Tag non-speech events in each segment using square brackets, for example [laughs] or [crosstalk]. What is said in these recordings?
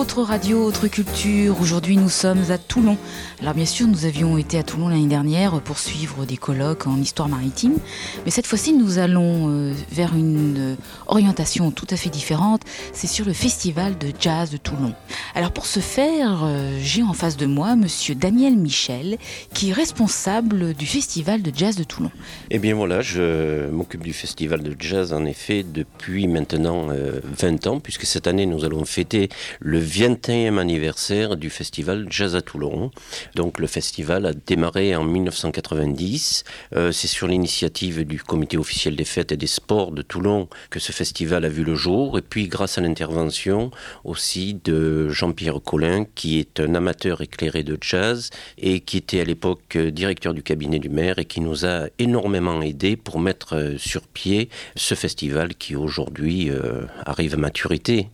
Autre radio, autre culture. Aujourd'hui, nous sommes à Toulon. Alors, bien sûr, nous avions été à Toulon l'année dernière pour suivre des colloques en histoire maritime. Mais cette fois-ci, nous allons euh, vers une euh, orientation tout à fait différente. C'est sur le festival de jazz de Toulon. Alors, pour ce faire, euh, j'ai en face de moi monsieur Daniel Michel, qui est responsable du festival de jazz de Toulon. Eh bien, voilà, je m'occupe du festival de jazz en effet depuis maintenant 20 ans, puisque cette année, nous allons fêter le 21e anniversaire du festival Jazz à Toulon. Donc le festival a démarré en 1990. Euh, c'est sur l'initiative du comité officiel des fêtes et des sports de Toulon que ce festival a vu le jour. Et puis grâce à l'intervention aussi de Jean-Pierre Collin, qui est un amateur éclairé de jazz et qui était à l'époque directeur du cabinet du maire et qui nous a énormément aidé pour mettre sur pied ce festival qui aujourd'hui euh, arrive à maturité.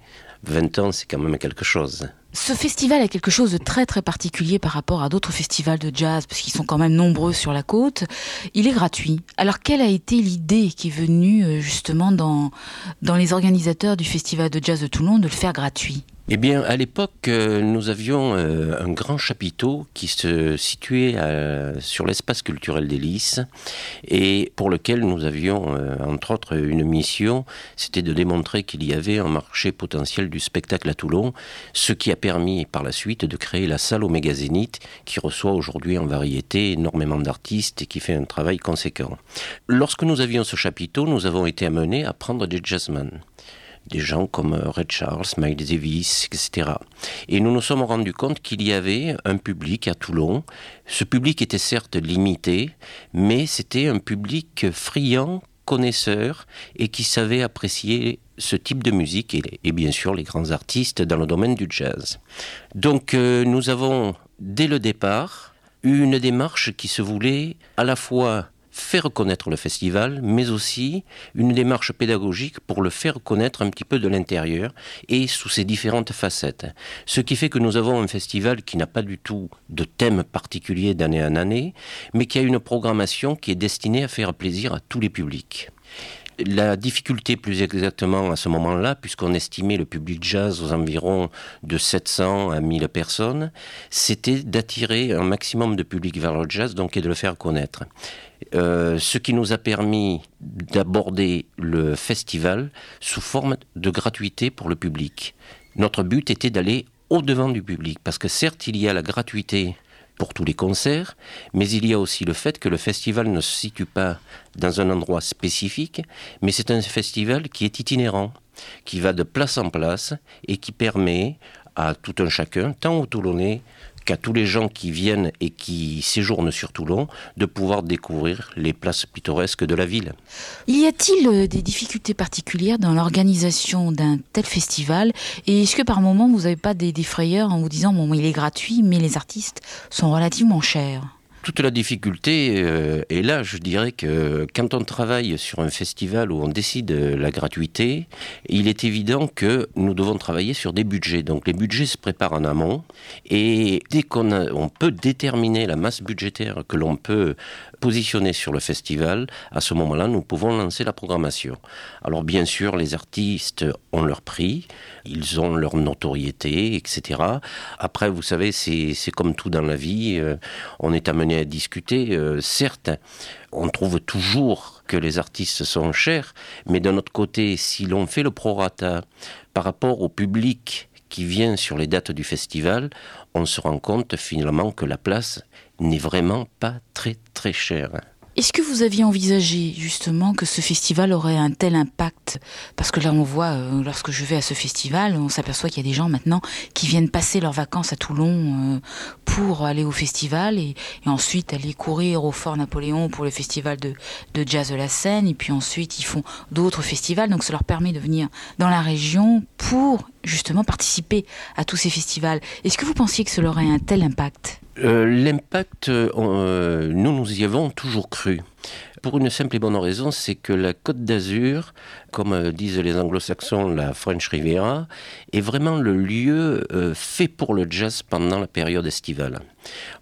20 ans, c'est quand même quelque chose. Ce festival a quelque chose de très très particulier par rapport à d'autres festivals de jazz, parce qu'ils sont quand même nombreux sur la côte. Il est gratuit. Alors quelle a été l'idée qui est venue euh, justement dans, dans les organisateurs du festival de jazz de Toulon de le faire gratuit? Eh bien, à l'époque, euh, nous avions euh, un grand chapiteau qui se situait euh, sur l'espace culturel des et pour lequel nous avions, entre autres, une mission, c'était de démontrer qu'il y avait un marché potentiel du spectacle à Toulon, ce qui a permis par la suite de créer la salle Omega Zénith qui reçoit aujourd'hui en variété énormément d'artistes et qui fait un travail conséquent. Lorsque nous avions ce chapiteau, nous avons été amenés à prendre des jazzmen des gens comme euh, Red Charles, Miles Davis, etc. Et nous nous sommes rendus compte qu'il y avait un public à Toulon. Ce public était certes limité, mais c'était un public friand, connaisseur et qui savait apprécier ce type de musique et, bien sûr les grands artistes dans le domaine du jazz. Donc euh, nous avons dès le départ eu une démarche qui se voulait à la fois faire connaître le festival, mais aussi une démarche pédagogique pour le faire connaître un petit peu de l'intérieur et sous ses différentes facettes. Ce qui fait que nous avons un festival qui n'a pas du tout de thème particulier d'année en année, mais qui a une programmation qui est destinée à faire plaisir à tous les publics. La difficulté plus exactement à ce moment-là, puisqu'on estimait le public jazz aux environs de 700 à 1000 personnes, c'était d'attirer un maximum de public vers le jazz, donc et de le faire connaître. Euh, ce qui nous a permis d'aborder le festival sous forme de gratuité pour le public. Notre but était d'aller au-devant du public, parce que certes, il y a la gratuité pour tous les concerts, mais il y a aussi le fait que le festival ne se situe pas dans un endroit spécifique, mais c'est un festival qui est itinérant, qui va de place en place et qui permet à tout un chacun, tant aux Toulonnais qu'à tous les gens qui viennent et qui séjournent sur Toulon de pouvoir découvrir les places pittoresques de la ville. Y a-t-il euh, des difficultés particulières dans l'organisation d'un tel festival? Et est-ce que par moment vous n'avez pas des, des frayeurs en vous disant bon il est gratuit mais les artistes sont relativement chers? Toute la difficulté euh, est là. Je dirais que quand on travaille sur un festival où on décide la gratuité, il est évident que nous devons travailler sur des budgets. Donc les budgets se préparent en amont et dès qu'on on peut déterminer la masse budgétaire que l'on peut positionner sur le festival, à ce moment-là, nous pouvons lancer la programmation. Alors bien sûr, les artistes ont leur prix, ils ont leur notoriété, etc. Après, vous savez, c'est comme tout dans la vie, euh, on est amené à discuter. Euh, certes, on trouve toujours que les artistes sont chers, mais d'un autre côté, si l'on fait le prorata par rapport au public qui vient sur les dates du festival, on se rend compte finalement que la place n'est vraiment pas très très chère. Est-ce que vous aviez envisagé justement que ce festival aurait un tel impact? Parce que là, on voit, euh, lorsque je vais à ce festival, on s'aperçoit qu'il y a des gens maintenant qui viennent passer leurs vacances à Toulon euh, pour aller au festival et, ensuite aller courir au Fort Napoléon pour le festival de, de jazz de la Seine. Et puis ensuite, ils font d'autres festivals. Donc ça leur permet de venir dans la région pour justement participer à tous ces festivals. Est-ce que vous pensiez que cela aurait un tel impact? Euh, L'impact, euh, nous, nous y avons toujours cru. Pour une simple et bonne raison, c'est que la Côte d'Azur comme disent les anglo-saxons, la French Riviera, est vraiment le lieu fait pour le jazz pendant la période estivale.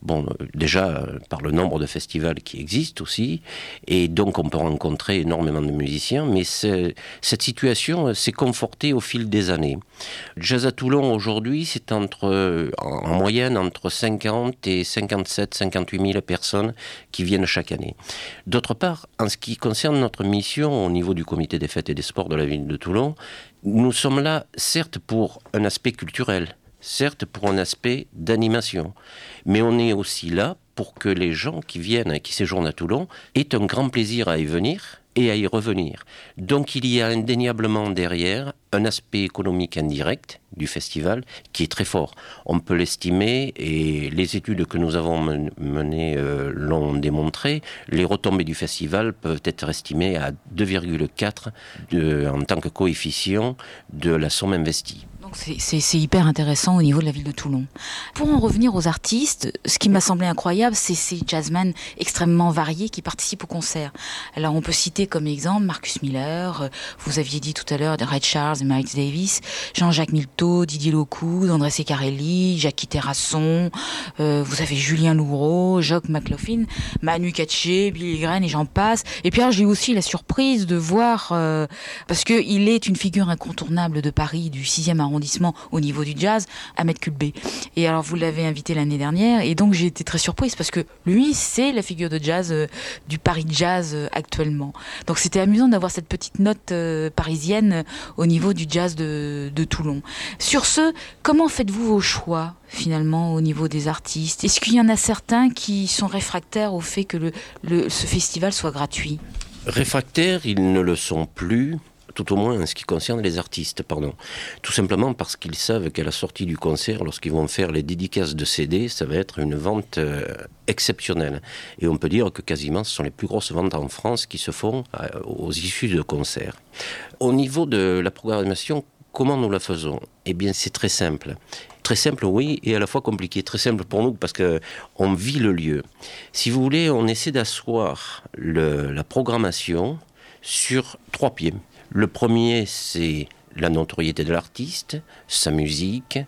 Bon, euh, déjà euh, par le nombre de festivals qui existent aussi, et donc on peut rencontrer énormément de musiciens, mais cette situation euh, s'est confortée au fil des années. Jazz à Toulon aujourd'hui, c'est entre, en moyenne entre 50 et 57, 58 000 personnes qui viennent chaque année. D'autre part, en ce qui concerne notre mission au niveau du comité des fêtes et des sports de la ville de Toulon, nous sommes là certes pour un aspect culturel, certes pour un aspect d'animation, mais on est aussi là pour que les gens qui viennent, qui séjournent à Toulon, aient un grand plaisir à y venir et à y revenir. Donc il y a indéniablement derrière un aspect économique indirect du festival qui est très fort. On peut l'estimer et les études que nous avons menées euh, l'ont démontré. Les retombées du festival peuvent être estimées à 2,4 en tant que coefficient de la somme investie c'est hyper intéressant au niveau de la ville de Toulon. Pour en revenir aux artistes, ce qui m'a semblé incroyable, c'est ces jazzmen extrêmement variés qui participent au concert. Alors on peut citer comme exemple Marcus Miller, euh, vous aviez dit tout à l'heure de Red Charles et Miles Davis, Jean-Jacques Milteau, Didier Locoud, André Secarelli, Jackie Terrasson, euh, vous avez Julien Louraud, Jacques McLaughlin, Manu Katché, Billy Graham et j'en passe. Et puis j'ai aussi la surprise de voir, euh, parce qu'il est une figure incontournable de Paris, du 6e arrondissement, au niveau du jazz, Ahmed Kulbe. Et alors vous l'avez invité l'année dernière et donc j'ai été très surprise parce que lui c'est la figure de jazz euh, du Paris Jazz euh, actuellement. Donc c'était amusant d'avoir cette petite note euh, parisienne au niveau du jazz de, Toulon. Sur ce, comment faites-vous vos choix finalement au niveau des artistes? Est-ce qu'il y en a certains qui sont réfractaires au fait que ce festival soit gratuit? Réfractaires, ils ne le sont plus tout au moins en ce qui concerne les artistes, pardon. Tout simplement parce qu'ils savent qu'à la sortie du concert, lorsqu'ils vont faire les dédicaces de CD, ça va être une vente euh, exceptionnelle. Et on peut dire que quasiment ce sont les plus grosses ventes en France qui se font euh, aux issues de concerts. Au niveau de la programmation, comment nous la faisons? Eh bien, c'est très simple. Très simple, oui, et à la fois compliqué. Très simple pour nous parce que on vit le lieu. Si vous voulez, on essaie d'asseoir la programmation sur trois pieds. Le premier, c'est la notoriété de l'artiste, sa musique,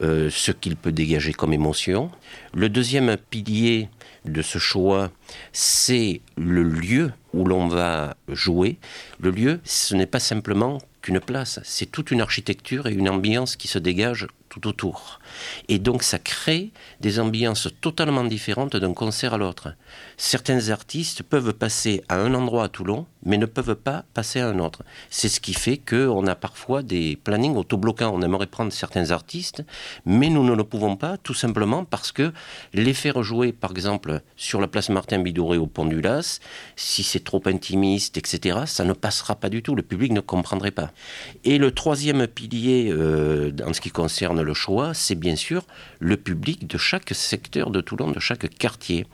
euh, ce qu'il peut dégager comme émotion. Le deuxième pilier de ce choix, c'est le lieu où l'on va jouer. Le lieu, ce n'est pas simplement qu'une place, c'est toute une architecture et une ambiance qui se dégage tout autour. Et donc ça crée des ambiances totalement différentes d'un concert à l'autre. Certains artistes peuvent passer à un endroit à Toulon, mais ne peuvent pas passer à un autre. C'est ce qui fait qu'on a parfois des plannings autobloquants. On aimerait prendre certains artistes, mais nous ne le pouvons pas, tout simplement parce que les faire jouer, par exemple, sur la place Martin Bidouré au Pont si c'est trop intimiste, etc., ça ne passera pas du tout. Le public ne comprendrait pas. Et le troisième pilier, euh, en ce qui concerne le choix, c'est bien sûr le public de chaque secteur de Toulon, de chaque quartier.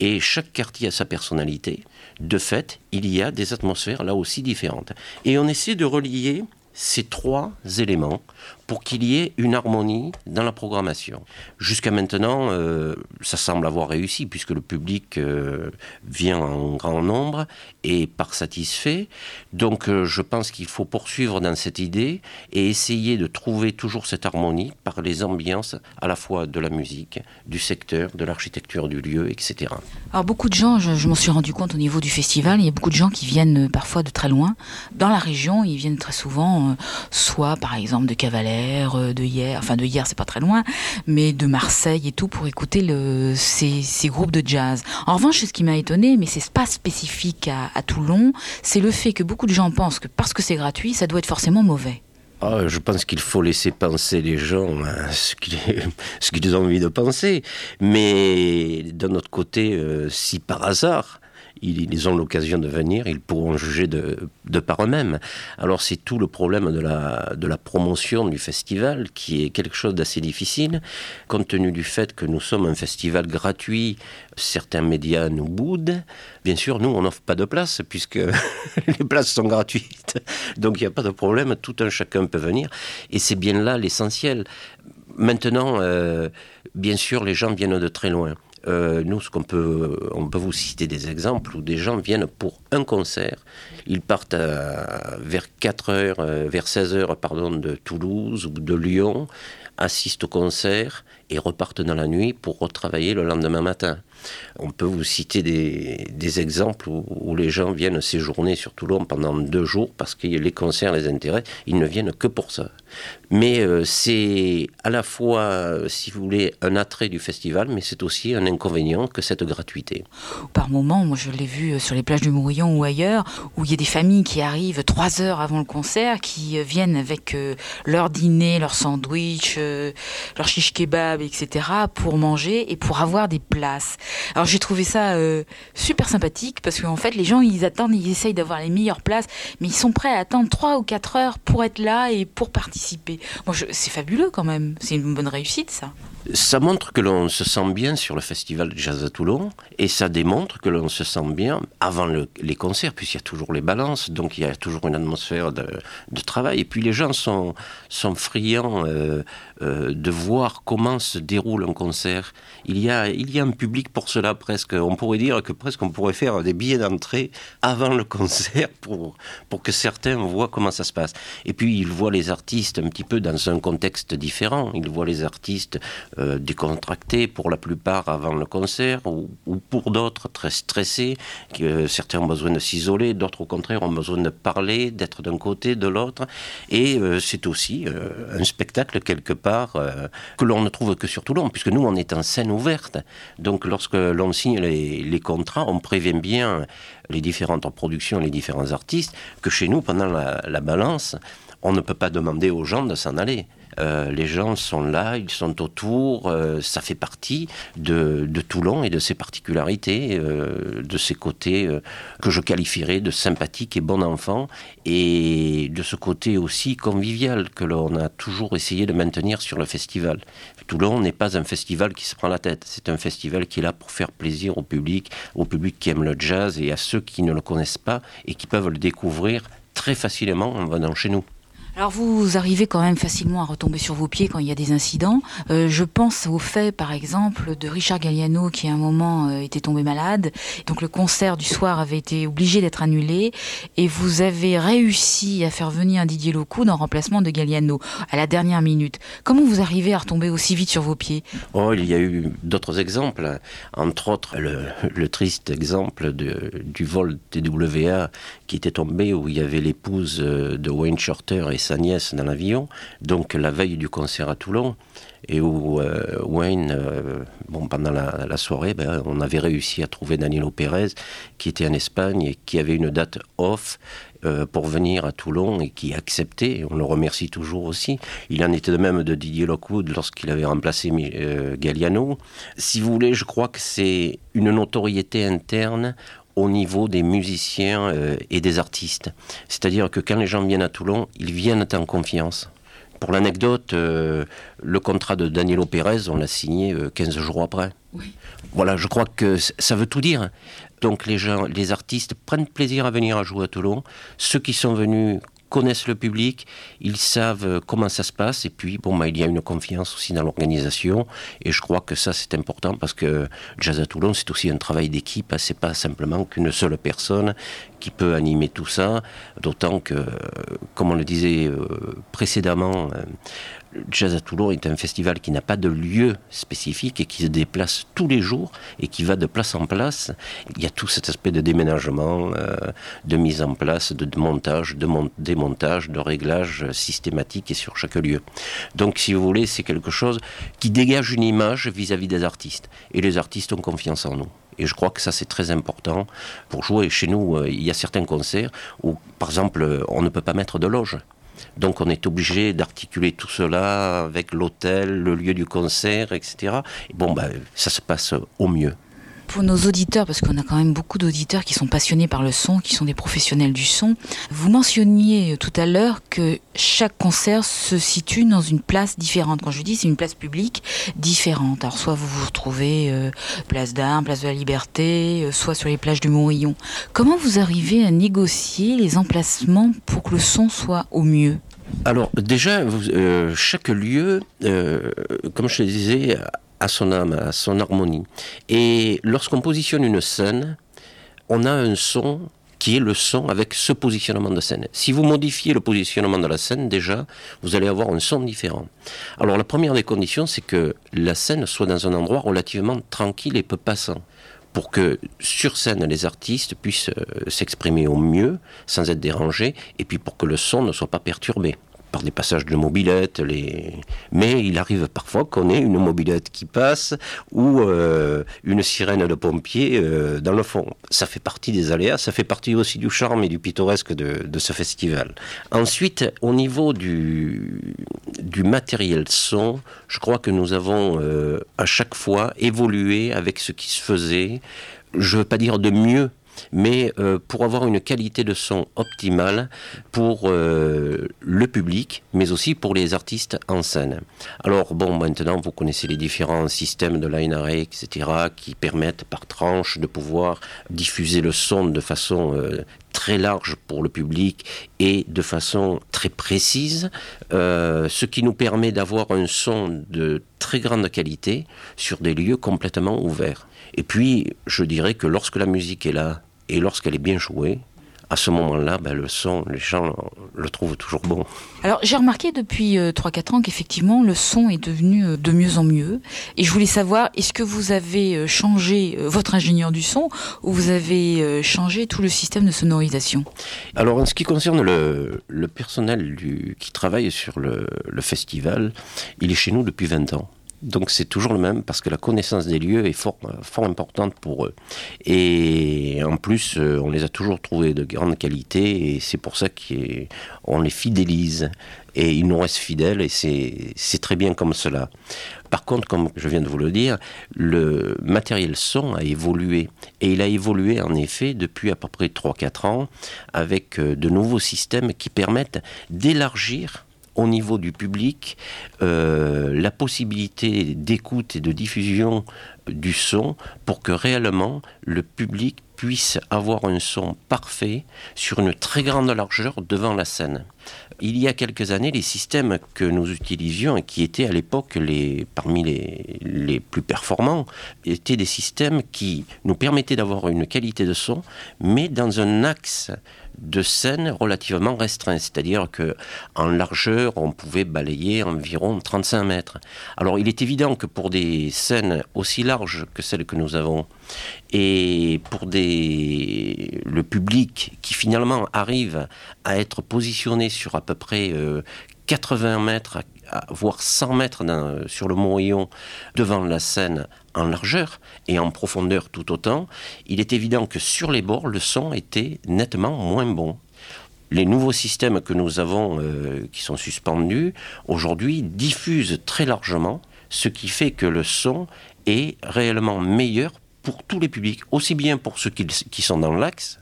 Et chaque quartier a sa personnalité. De fait, il y a des atmosphères là aussi différentes. Et on essaie de relier ces trois éléments pour qu'il y ait une harmonie dans la programmation. Jusqu'à maintenant, euh, ça semble avoir réussi puisque le public euh, vient en grand nombre et par satisfait. Donc euh, je pense qu'il faut poursuivre dans cette idée et essayer de trouver toujours cette harmonie par les ambiances à la fois de la musique, du secteur, de l'architecture du lieu, etc. Alors beaucoup de gens, je, je m'en suis rendu compte au niveau du festival, il y a beaucoup de gens qui viennent parfois de très loin. Dans la région, ils viennent très souvent, soit par exemple de Cavalet, euh, de hier, enfin de hier c'est pas très loin, mais de Marseille et tout pour écouter ces, groupes de jazz. En revanche, ce qui m'a étonné, mais c'est pas spécifique à, Toulon, c'est le fait que beaucoup de gens pensent que parce que c'est gratuit, ça doit être forcément mauvais. Ah, je pense qu'il faut laisser penser les gens [laughs] ce qu'ils ont envie de penser. Mais d'un autre côté, euh, si par hasard, ils, ont l'occasion de venir, ils pourront juger de, par eux-mêmes. Alors c'est tout le problème de la, promotion du festival qui est quelque chose d'assez difficile, compte tenu du fait que nous sommes un festival gratuit, certains médias nous boudent. Bien sûr, nous, on n'offre pas de place puisque [laughs] les places sont gratuites. Donc il n'y a pas de problème, tout un chacun peut venir. Et c'est bien là l'essentiel. Maintenant, euh, bien sûr, les gens viennent de très loin. Euh, nous, ce qu'on peut, on peut vous citer des exemples où des gens viennent pour un concert. Ils partent vers 4 heures, euh, vers 16 heures, pardon, de Toulouse ou de Lyon, assistent au concert et repartent dans la nuit pour retravailler le lendemain matin. On peut vous citer des, exemples où, les gens viennent séjourner sur Toulon pendant deux jours parce que les concerts les intéressent. Ils ne viennent que pour ça. Mais euh, c'est à la fois, si vous voulez, un attrait du festival, mais c'est aussi un inconvénient que cette gratuité. Par moments, moi je l'ai vu euh, sur les plages du Mourillon ou ailleurs, où il y a des familles qui arrivent trois heures avant le concert, qui euh, viennent avec leur dîner, leur sandwich, leur shish kebab, etc., pour manger et pour avoir des places. Alors j'ai trouvé ça euh, super sympathique parce qu'en fait les gens ils attendent, ils essayent d'avoir les meilleures places, mais ils sont prêts à attendre 3 ou 4 heures pour être là et pour participer. Moi c'est fabuleux quand même, c'est une bonne réussite ça. Ça montre que l'on se sent bien sur le festival de jazz à Toulon et ça démontre que l'on se sent bien avant les concerts, puisqu'il y a toujours les balances, donc il y a toujours une atmosphère de, travail. Et puis les gens sont, friands euh, euh, de voir comment se déroule un concert. Il y, a, un public pour cela presque. On pourrait dire que presque on pourrait faire des billets d'entrée avant le [laughs] concert pour que certains voient comment ça se passe. Et puis ils voient les artistes un petit peu dans un contexte différent. Ils voient les artistes euh, décontractés pour la plupart avant le concert ou, pour d'autres très stressés. Que certains ont besoin de s'isoler, d'autres au contraire ont besoin de parler, d'être d'un côté, de l'autre. Et euh, c'est aussi un spectacle quelque part euh, que l'on ne trouve que sur Toulon, puisque nous, on est en scène ouverte. Donc, lorsque l'on signe les, contrats, on prévient bien les différentes productions, les différents artistes, que chez nous, pendant la balance, on ne peut pas demander aux gens de s'en aller. Euh, les gens sont là, ils sont autour, euh, ça fait partie de, Toulon et de ses particularités, euh, de ses côtés que je qualifierais de sympathiques et bon enfant, et de ce côté aussi convivial que l'on a toujours essayé de maintenir sur le festival. Toulon n'est pas un festival qui se prend la tête, c'est un festival qui est là pour faire plaisir au public, au public qui aime le jazz et à ceux qui ne le connaissent pas et qui peuvent le découvrir très facilement en venant chez nous. Alors vous arrivez quand même facilement à retomber sur vos pieds quand il y a des incidents. Euh, je pense au fait, par exemple, de Richard Galliano qui à un moment euh, était tombé malade. Donc le concert du soir avait été obligé d'être annulé et vous avez réussi à faire venir Didier Locoud en remplacement de Galliano à la dernière minute. Comment vous arrivez à retomber aussi vite sur vos pieds? Oh, il y a eu d'autres exemples, entre autres le, triste exemple du vol TWA qui était tombé où il y avait l'épouse euh, de Wayne Shorter et sa nièce dans l'avion, donc la veille du concert à Toulon, et où euh, Wayne, euh, bon, pendant la, soirée, ben, on avait réussi à trouver Danilo Pérez, qui était en Espagne et qui avait une date off pour venir à Toulon et qui acceptait, on le remercie toujours aussi. Il en était de même de Didier Lockwood lorsqu'il avait remplacé Galliano. Si vous voulez, je crois que c'est une notoriété interne au niveau des musiciens euh, et des artistes. C'est-à-dire que quand les gens viennent à Toulon, ils viennent en confiance. Pour l'anecdote, euh, le contrat de Danilo Pérez, on l'a signé 15 euh, jours après. Voilà, je crois que ça veut tout dire. Donc les gens, les artistes prennent plaisir à venir à jouer à Toulon. Ceux qui sont venus connaissent le public, ils savent euh, comment ça se passe, et puis bon, bah, il y a une confiance aussi dans l'organisation, et je crois que ça c'est important parce que Jazz à Toulon c'est aussi un travail d'équipe, hein. c'est pas simplement qu'une seule personne qui peut animer tout ça, d'autant que, comme on le disait euh, précédemment, euh, Jazz à Toulon est un festival qui n'a pas de lieu spécifique et qui se déplace tous les jours et qui va de place en place. Il y a tout cet aspect de déménagement, euh, de mise en place, de montage, de démontage, de réglage systématique et sur chaque lieu. Donc, si vous voulez, c'est quelque chose qui dégage une image vis-à-vis des artistes. Et les artistes ont confiance en nous. Et je crois que ça, c'est très important pour jouer. Chez nous, euh, il y a certains concerts où, par exemple, on ne peut pas mettre de loge. Donc on est obligé d'articuler tout cela avec l'hôtel, le lieu du concert, etc. Et bon, ben, ça se passe au mieux pour nos auditeurs, parce qu'on a quand même beaucoup d'auditeurs qui sont passionnés par le son, qui sont des professionnels du son, vous mentionniez tout à l'heure que chaque concert se situe dans une place différente. Quand je dis c'est une place publique différente. Alors soit vous vous retrouvez euh, place d'Armes, place de la Liberté, euh, soit sur les plages du Morillon. Comment vous arrivez à négocier les emplacements pour que le son soit au mieux? Alors déjà, chaque lieu, comme je le disais, a son âme, a son harmonie. Et lorsqu'on positionne une scène, on a un son qui est le son avec ce positionnement de scène. Si vous modifiez le positionnement de la scène, déjà, vous allez avoir un son différent. Alors la première des conditions, c'est que la scène soit dans un endroit relativement tranquille et peu passant pour que sur scène les artistes puissent euh, s'exprimer au mieux sans être dérangés et puis pour que le son ne soit pas perturbé des passages de mobilette. Les... Mais il arrive parfois qu'on ait une mobilette qui passe ou euh, une sirène de pompiers euh, dans le fond. Ça fait partie des aléas, ça fait partie aussi du charme et du pittoresque de, ce festival. Ensuite, au niveau du, du matériel son, je crois que nous avons euh, à chaque fois évolué avec ce qui se faisait. Je ne veux pas dire de mieux, mais euh, pour avoir une qualité de son optimale pour euh, le public, mais aussi pour les artistes en scène. Alors bon, maintenant vous connaissez les différents systèmes de line array, etc., qui permettent par tranche de pouvoir diffuser le son de façon euh, très large pour le public et de façon très précise, ce qui nous permet d'avoir un son de très grande qualité sur des lieux complètement ouverts. Et puis, je dirais que lorsque la musique est là, et lorsqu'elle est bien jouée, à ce moment-là, ben, le son, les gens le trouvent toujours bon. Alors j'ai remarqué depuis 3-4 euh, ans qu'effectivement le son est devenu euh, de mieux en mieux. Et je voulais savoir, est-ce que vous avez euh, changé votre ingénieur du son ou vous avez changé tout le système de sonorisation? Alors en ce qui concerne le, personnel du, qui travaille sur le, le festival, il est chez nous depuis 20 ans. Donc c'est toujours le même parce que la connaissance des lieux est fort, importante pour eux. Et en plus, euh, on les a toujours trouvés de grande qualité et c'est pour ça qu'on les fidélise et ils nous restent fidèles et c'est très bien comme cela. Par contre, comme je viens de vous le dire, le matériel son a évolué. Et il a évolué en effet depuis à peu près 3-4 ans avec euh, de nouveaux systèmes qui permettent d'élargir au niveau du public euh, la possibilité d'écoute et de diffusion du son pour que réellement le public puisse avoir un son parfait sur une très grande largeur devant la scène. Il y a quelques années, les systèmes que nous utilisions et qui étaient à l'époque les, parmi les, les plus performants étaient des systèmes qui nous permettaient d'avoir une qualité de son, mais dans un axe de scène relativement restreint, c'est-à-dire que en largeur, on pouvait balayer environ 35 mètres. Alors, il est évident que pour des scènes aussi larges que celles que nous avons, et pour le public qui finalement arrive à être positionné sur à peu près 80 euh, mètres voire 100 mètres sur le Morillon devant la scène en largeur et en profondeur tout autant, il est évident que sur les bords, le son était nettement moins bon. Les nouveaux systèmes que nous avons, euh, qui sont suspendus, aujourd'hui diffusent très largement, ce qui fait que le son est réellement meilleur pour tous les publics, aussi bien pour ceux qui, qui sont dans l'axe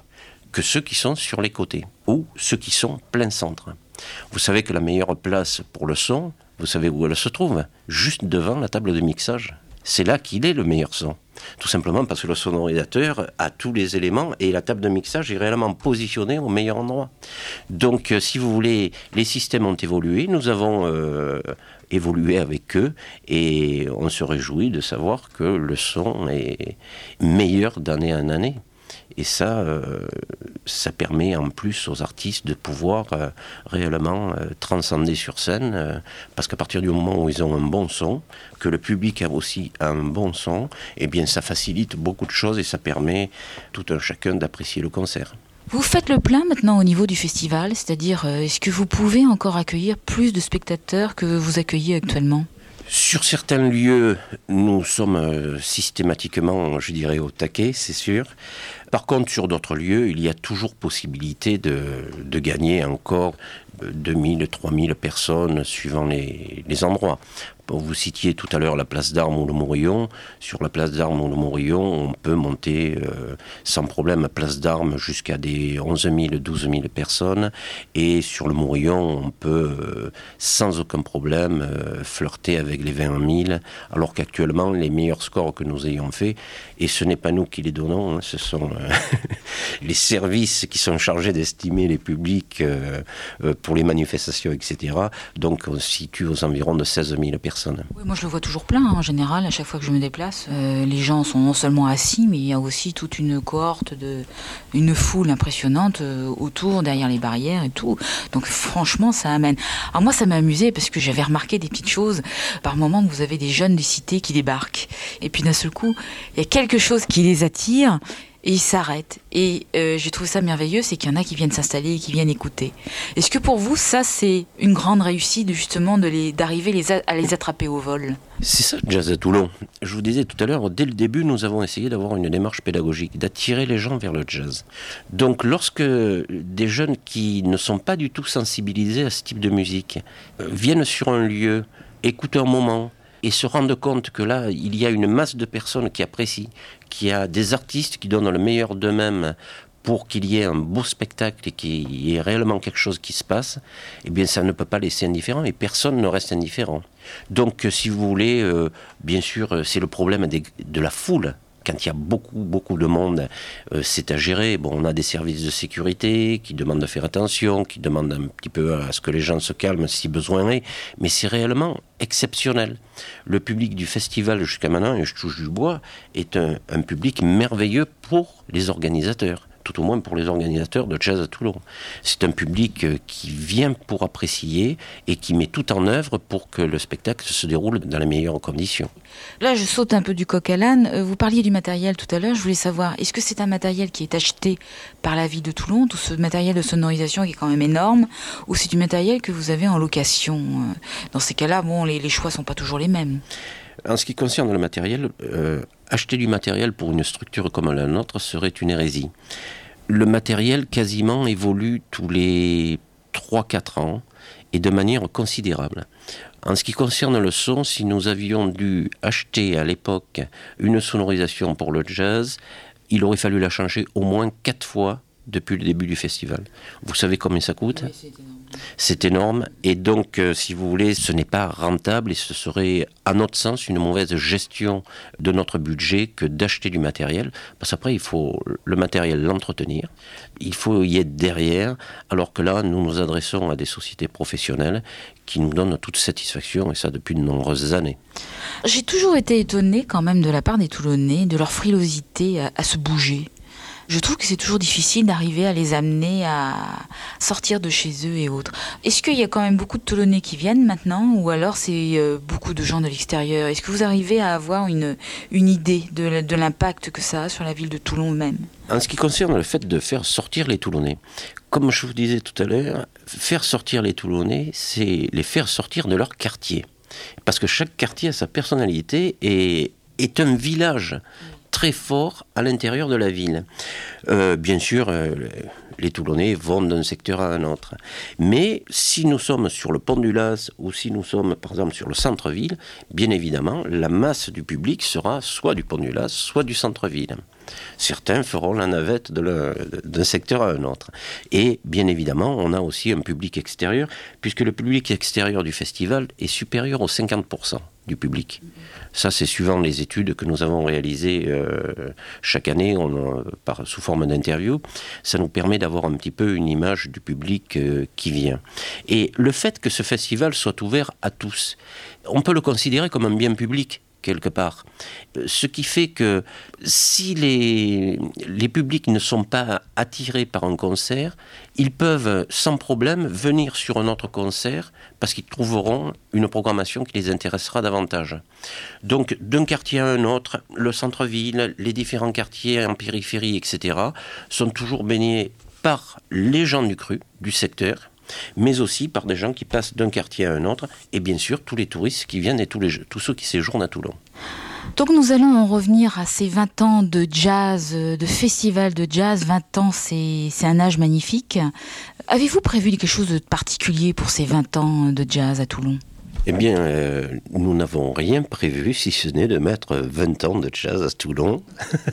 que ceux qui sont sur les côtés ou ceux qui sont plein centre. Vous savez que la meilleure place pour le son, vous savez où elle se trouve Juste devant la table de mixage. C'est là qu'il est le meilleur son. Tout simplement parce que le sonorisateur a tous les éléments et la table de mixage est réellement positionnée au meilleur endroit. Donc, euh, si vous voulez, les systèmes ont évolué, nous avons euh, évolué avec eux et on se réjouit de savoir que le son est meilleur d'année en année. Et ça, euh, ça permet en plus aux artistes de pouvoir euh, réellement euh, transcender sur scène, parce qu'à partir du moment où ils ont un bon son, que le public a aussi un bon son, eh bien ça facilite beaucoup de choses et ça permet tout un chacun d'apprécier le concert. Vous faites le plein maintenant au niveau du festival, c'est-à-dire est-ce que vous pouvez encore accueillir plus de spectateurs que vous accueillez actuellement? Sur certains lieux, nous sommes systématiquement, je dirais, au taquet, c'est sûr. Par contre, sur d'autres lieux, il y a toujours possibilité de, gagner encore 2000, 3000 personnes suivant les, endroits. Vous citiez tout à l'heure la place d'Armes ou le Morillon. Sur la place d'Armes ou le Morillon, on peut monter euh, sans problème à place d'Armes jusqu'à des 11 000, 12 000 personnes. Et sur le Morillon, on peut euh, sans aucun problème euh, flirter avec les 20 80 000, alors qu'actuellement, les meilleurs scores que nous ayons faits, et ce n'est pas nous qui les donnons, hein, ce sont euh, [laughs] les services qui sont chargés d'estimer les publics euh, euh, pour les manifestations, etc. Donc on se situe aux environs de 16 000 personnes. Moi je le vois toujours plein hein, en général, à chaque fois que je me déplace. les gens sont non seulement assis, mais il y a aussi toute une cohorte, de, une foule impressionnante autour, derrière les barrières et tout. Donc franchement, ça amène. Alors moi, ça m'a amusé parce que j'avais remarqué des petites choses. Par moment, vous avez des jeunes des cités qui débarquent. Et puis d'un seul coup, il y a quelque chose qui les attire et ils s'arrêtent. Et euh, je trouve ça merveilleux, c'est qu'il y en a qui viennent s'installer et qui viennent écouter. Est-ce que pour vous, ça, c'est une grande réussite justement d'arriver les, à les attraper au vol? C'est ça, Jazz à Toulon. Je vous disais tout à l'heure, dès le début, nous avons essayé d'avoir une démarche pédagogique, d'attirer les gens vers le jazz. Donc, lorsque des jeunes qui ne sont pas du tout sensibilisés à ce type de musique euh, viennent sur un lieu, écoutent un moment, et se rendent compte que là, il y a une masse de personnes qui apprécient, qu'il y a des artistes qui donnent le meilleur d'eux-mêmes pour qu'il y ait un beau spectacle et qu'il y ait réellement quelque chose qui se passe, eh bien ça ne peut pas laisser indifférent et personne ne reste indifférent. Donc si vous voulez, euh, bien sûr, euh, c'est le problème de la foule quand il y a beaucoup, beaucoup de monde, euh, c'est à gérer. On a des services de sécurité qui demandent de faire attention, qui demandent un petit peu à ce que les gens se calment si besoin est, mais c'est réellement exceptionnel. Le public du festival jusqu'à maintenant, et je touche du bois, est un public merveilleux pour les organisateurs tout au moins pour les organisateurs de jazz à Toulon. C'est un public euh, qui vient pour apprécier et qui met tout en œuvre pour que le spectacle se déroule dans les meilleures conditions. Là, je saute un peu du coq à l'âne. Euh, vous parliez du matériel tout à l'heure. Je voulais savoir, est-ce que c'est un matériel qui est acheté par la ville de Toulon, tout ce matériel de sonorisation qui est quand même énorme, ou c'est du matériel que vous avez en location euh, Dans ces cas-là, bon, les, les choix sont pas toujours les mêmes. En ce qui concerne le matériel, acheter du matériel pour une structure comme la nôtre serait une hérésie. Le matériel quasiment évolue tous les 3-4 ans et de manière considérable. En ce qui concerne le son, si nous avions dû acheter à l'époque une sonorisation pour le jazz, il aurait fallu la changer au moins 4 fois depuis le début du festival. Vous savez combien ça coûte c'est énorme. Et donc, euh, si vous voulez, ce n'est pas rentable et ce serait, à notre sens, une mauvaise gestion de notre budget que d'acheter du matériel. Parce qu'après, il faut le matériel l'entretenir. Il faut y être derrière. Alors que là, nous nous adressons à des sociétés professionnelles qui nous donnent toute satisfaction, et ça depuis de nombreuses années. J'ai toujours été étonné quand même de la part des Toulonnais, de leur frilosité à se bouger je trouve que c'est toujours difficile d'arriver à les amener à sortir de chez eux et autres. Est-ce qu'il y a quand même beaucoup de Toulonnais qui viennent maintenant ou alors c'est euh, beaucoup de gens de l'extérieur? Est-ce que vous arrivez à avoir une, une idée de, de l'impact que ça a sur la ville de Toulon même? En ce qui concerne le fait de faire sortir les Toulonnais, comme je vous disais tout à l'heure, faire sortir les Toulonnais, c'est les faire sortir de leur quartier. Parce que chaque quartier a sa personnalité et est un village très fort à l'intérieur de la ville. Euh, bien sûr, euh, les Toulonnais vont d'un secteur à un autre. Mais si nous sommes sur le pont du Las ou si nous sommes par exemple sur le centre-ville, bien évidemment, la masse du public sera soit du pont du Las, soit du centre-ville. Certains feront la navette d'un secteur à un autre. Et bien évidemment, on a aussi un public extérieur, puisque le public extérieur du festival est supérieur aux 50% du public. Ça, c'est suivant les études que nous avons réalisées euh, chaque année par, sous forme d'interview. Ça nous permet d'avoir un petit peu une image du public euh, qui vient. Et le fait que ce festival soit ouvert à tous, on peut le considérer comme un bien public quelque part. Ce qui fait que si les, les publics ne sont pas attirés par un concert, ils peuvent sans problème venir sur un autre concert parce qu'ils trouveront une programmation qui les intéressera davantage. Donc d'un quartier à un autre, le centre-ville, les différents quartiers en périphérie, etc., sont toujours baignés par les gens du cru, du secteur, mais aussi par des gens qui passent d'un quartier à un autre, et bien sûr tous les touristes qui viennent et tous, les, tous ceux qui séjournent à Toulon. Donc nous allons en revenir à ces 20 ans de jazz, de festival de jazz. 20 ans, c'est un âge magnifique. Avez-vous prévu quelque chose de particulier pour ces 20 ans de jazz à Toulon? Eh bien, euh, nous n'avons rien prévu si ce n'est de mettre 20 ans de jazz à Toulon.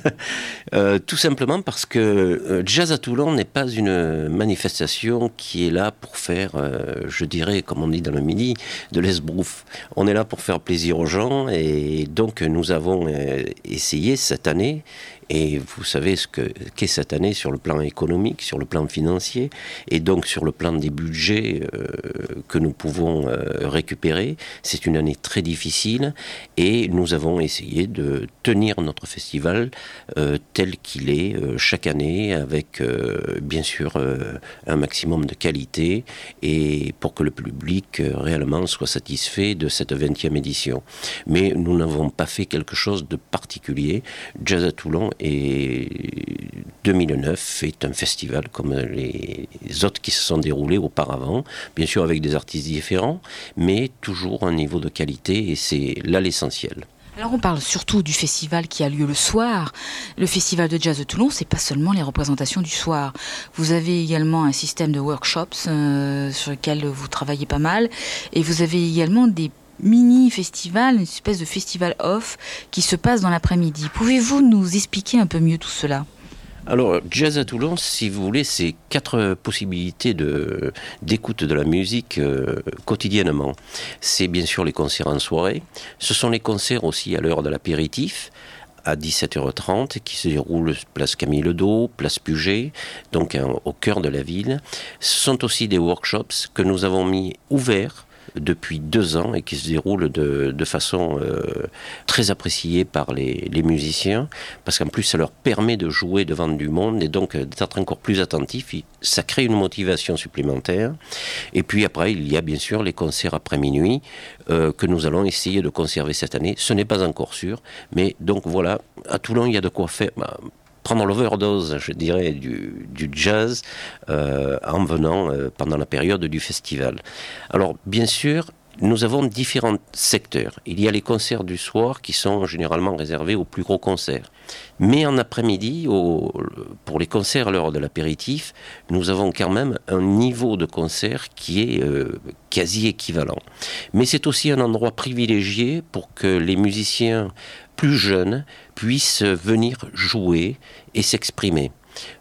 [laughs] euh, tout simplement parce que euh, Jazz à Toulon n'est pas une manifestation qui est là pour faire, je dirais, comme on dit dans le midi, de l'esbrouf. On est là pour faire plaisir aux gens et donc nous avons essayé cette année et vous savez ce que qu'est cette année sur le plan économique, sur le plan financier, et donc sur le plan des budgets euh, que nous pouvons euh, récupérer. C'est une année très difficile, et nous avons essayé de tenir notre festival euh, tel qu'il est chaque année, avec bien sûr un maximum de qualité, et pour que le public réellement soit satisfait de cette 20e édition. Mais nous n'avons pas fait quelque chose de particulier. Jazz à Toulon et 2009 est un festival comme les autres qui se sont déroulés auparavant, bien sûr avec des artistes différents, mais toujours un niveau de qualité et c'est là l'essentiel. Alors on parle surtout du festival qui a lieu le soir. Le festival de jazz de Toulon, c'est pas seulement les représentations du soir. Vous avez également un système de workshops euh, sur lequel vous travaillez pas mal, et vous avez également des mini-festivals, une espèce de festival off qui se passe dans l'après-midi. Pouvez-vous nous expliquer un peu mieux tout cela? Alors, Jazz à Toulon, si vous voulez, c'est quatre possibilités de, d'écoute de la musique euh, quotidiennement. C'est bien sûr les concerts en soirée. Ce sont les concerts aussi à l'heure de l'apéritif à 17h30 qui se déroule place Camille Ledo, place Puget, donc hein, au cœur de la ville. Ce sont aussi des workshops que nous avons mis ouverts depuis deux ans et qui se déroulent de, de façon euh, très appréciée par les, les musiciens, parce qu'en plus ça leur permet de jouer devant du monde et donc euh, d'être encore plus attentifs. Ça crée une motivation supplémentaire. Et puis après, il y a bien sûr les concerts après minuit euh, que nous allons essayer de conserver cette année. Ce n'est pas encore sûr, mais donc voilà, à Toulon, il y a de quoi faire. Bah, prendre l'overdose, je dirais, du, jazz euh, en venant euh, pendant la période du festival. Alors, bien sûr, nous avons différents secteurs. Il y a les concerts du soir qui sont généralement réservés aux plus gros concerts. Mais en après-midi, pour les concerts à l'heure de l'apéritif, nous avons quand même un niveau de concert qui est euh, quasi équivalent. Mais c'est aussi un endroit privilégié pour que les musiciens plus jeunes puissent venir jouer et s'exprimer.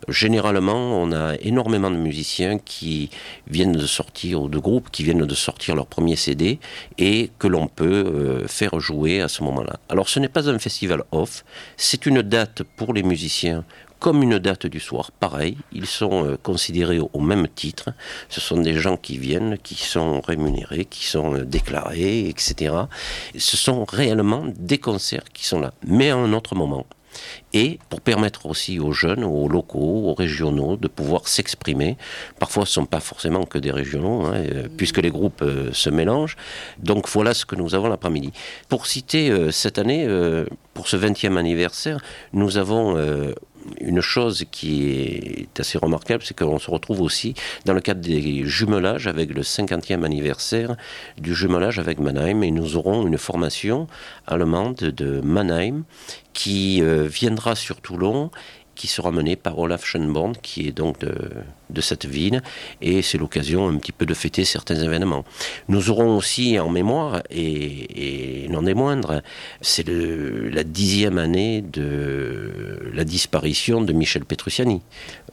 Généralement, on a énormément de musiciens qui viennent de sortir, ou de groupes qui viennent de sortir leur premier CD et que l'on peut euh, faire jouer à ce moment-là. Alors ce n'est pas un festival off, c'est une date pour les musiciens comme une date du soir. Pareil, ils sont euh, considérés au, au, même titre. Ce sont des gens qui viennent, qui sont rémunérés, qui sont euh, déclarés, etc. Ce sont réellement des concerts qui sont là, mais à un autre moment et pour permettre aussi aux jeunes, aux locaux, aux régionaux de pouvoir s'exprimer. Parfois, ce ne sont pas forcément que des régionaux, hein, euh, puisque les groupes euh, se mélangent. Donc voilà ce que nous avons l'après-midi. Pour citer cette année, pour ce 20e anniversaire, nous avons une chose qui est assez remarquable, c'est qu'on se retrouve aussi dans le cadre des jumelages avec le 50e anniversaire du jumelage avec Mannheim. Et nous aurons une formation allemande de Mannheim qui euh, viendra sur Toulon qui sera menée par Olaf Schönborn, qui est donc de, cette ville, et c'est l'occasion un petit peu de fêter certains événements. Nous aurons aussi en mémoire, et, et non des moindres, c'est la dixième année de la disparition de Michel Petrucciani.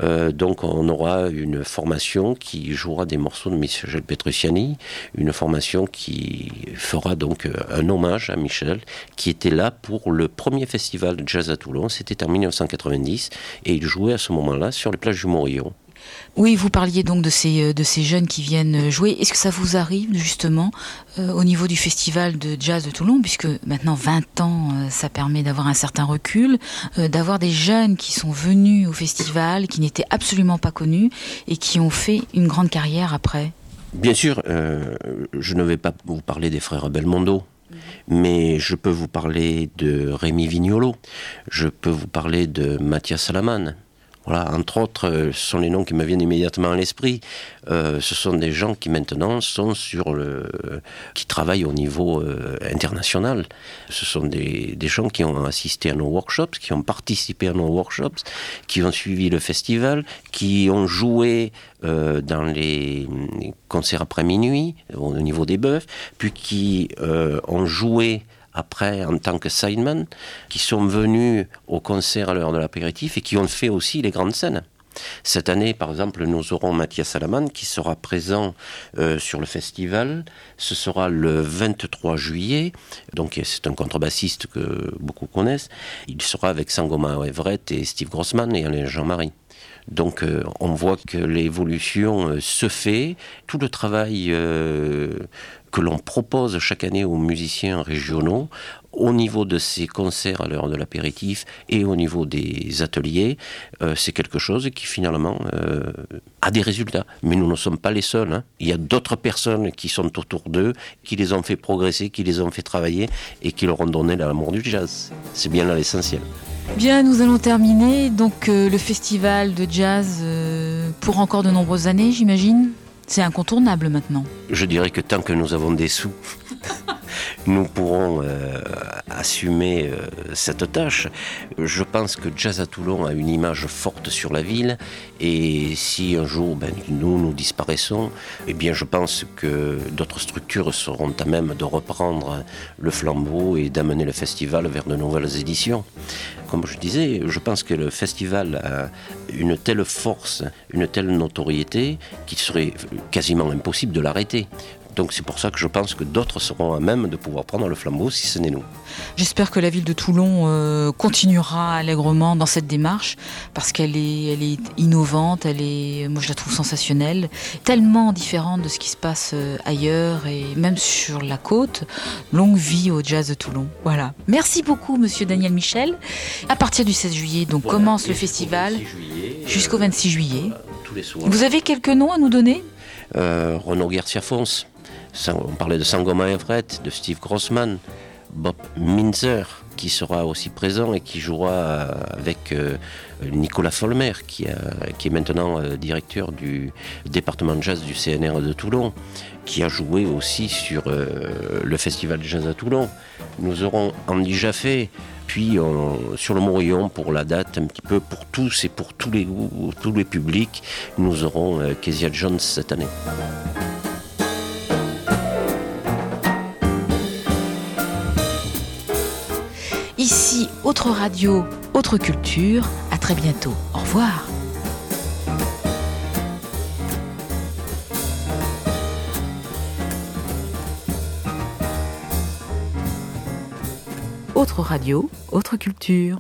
Euh, donc on aura une formation qui jouera des morceaux de Michel Petrucciani, une formation qui fera donc un hommage à Michel, qui était là pour le premier festival de jazz à Toulon, c'était en 1990, et il jouait à ce moment-là sur les plages du Morillon. Oui, vous parliez donc de ces, de ces jeunes qui viennent jouer. Est-ce que ça vous arrive justement euh, au niveau du festival de jazz de Toulon, puisque maintenant 20 ans, euh, ça permet d'avoir un certain recul, euh, d'avoir des jeunes qui sont venus au festival, qui n'étaient absolument pas connus et qui ont fait une grande carrière après? Bien sûr, euh, je ne vais pas vous parler des frères Belmondo. Mais je peux vous parler de Rémi Vignolo, je peux vous parler de Mathias Salaman, Voilà, entre autres, euh, ce sont les noms qui me viennent immédiatement à l'esprit. Euh, ce sont des gens qui maintenant sont sur le, qui travaillent au niveau euh, international. Ce sont des, gens qui ont assisté à nos workshops, qui ont participé à nos workshops, qui ont suivi le festival, qui ont joué dans les concerts après minuit au niveau des bœufs, puis qui ont joué après en tant que sideman, qui sont venus au concert à l'heure de l'apéritif et qui ont fait aussi les grandes scènes. Cette année, par exemple, nous aurons Mathias Salaman qui sera présent euh, sur le festival. Ce sera le 23 juillet. Donc, c'est un contrebassiste que beaucoup connaissent. Il sera avec Sangoma Everett et Steve Grossman et Jean-Marie. Donc euh, on voit que l'évolution euh, se fait. Tout le travail que l'on propose chaque année aux musiciens régionaux, au niveau de ces concerts à l'heure de l'apéritif et au niveau des ateliers, euh, c'est quelque chose qui finalement euh, a des résultats. Mais nous ne sommes pas les seuls. Hein. Il y a d'autres personnes qui sont autour d'eux, qui les ont fait progresser, qui les ont fait travailler et qui leur ont donné l'amour du jazz. C'est bien là l'essentiel. Bien, nous allons terminer donc euh, le festival de jazz pour encore de nombreuses années, j'imagine? C'est incontournable maintenant. Je dirais que tant que nous avons des sous, nous pourrons euh, assumer euh, cette tâche. Je pense que Jazz à Toulon a une image forte sur la ville et si un jour ben, nous nous disparaissons, eh je pense que d'autres structures seront à même de reprendre le flambeau et d'amener le festival vers de nouvelles éditions. Comme je disais, je pense que le festival a une telle force, une telle notoriété qu'il serait quasiment impossible de l'arrêter. Donc c'est pour ça que je pense que d'autres seront à même de pouvoir prendre le flambeau si ce n'est nous. J'espère que la ville de Toulon euh, continuera allègrement dans cette démarche parce qu'elle est, elle est innovante, elle est, moi je la trouve sensationnelle, tellement différente de ce qui se passe euh, ailleurs et même sur la côte. Longue vie au jazz de Toulon. Voilà. Merci beaucoup, Monsieur Daniel Michel. À partir du 16 juillet, donc Voilà. commence le festival juillet, jusqu'au euh, 26 juillet. voilà, tous les soirs. Vous avez quelques noms à nous donner? Euh, Renaud Garcia-Fons, on parlait de Sangoma Everett, de Steve Grossman, Bob Minzer, qui sera aussi présent et qui jouera euh, avec euh, Nicolas Folmer, qui, est maintenant euh, directeur du département de jazz du CNR de Toulon, qui a joué aussi sur le festival de jazz à Toulon. Nous aurons Andy Jaffé, puis sur le Morillon pour la date un petit peu pour tous et pour tous les tous les publics, nous aurons Kezia Jones cette année. Autre radio, autre culture. À très bientôt. Au revoir. Autre radio, autre culture.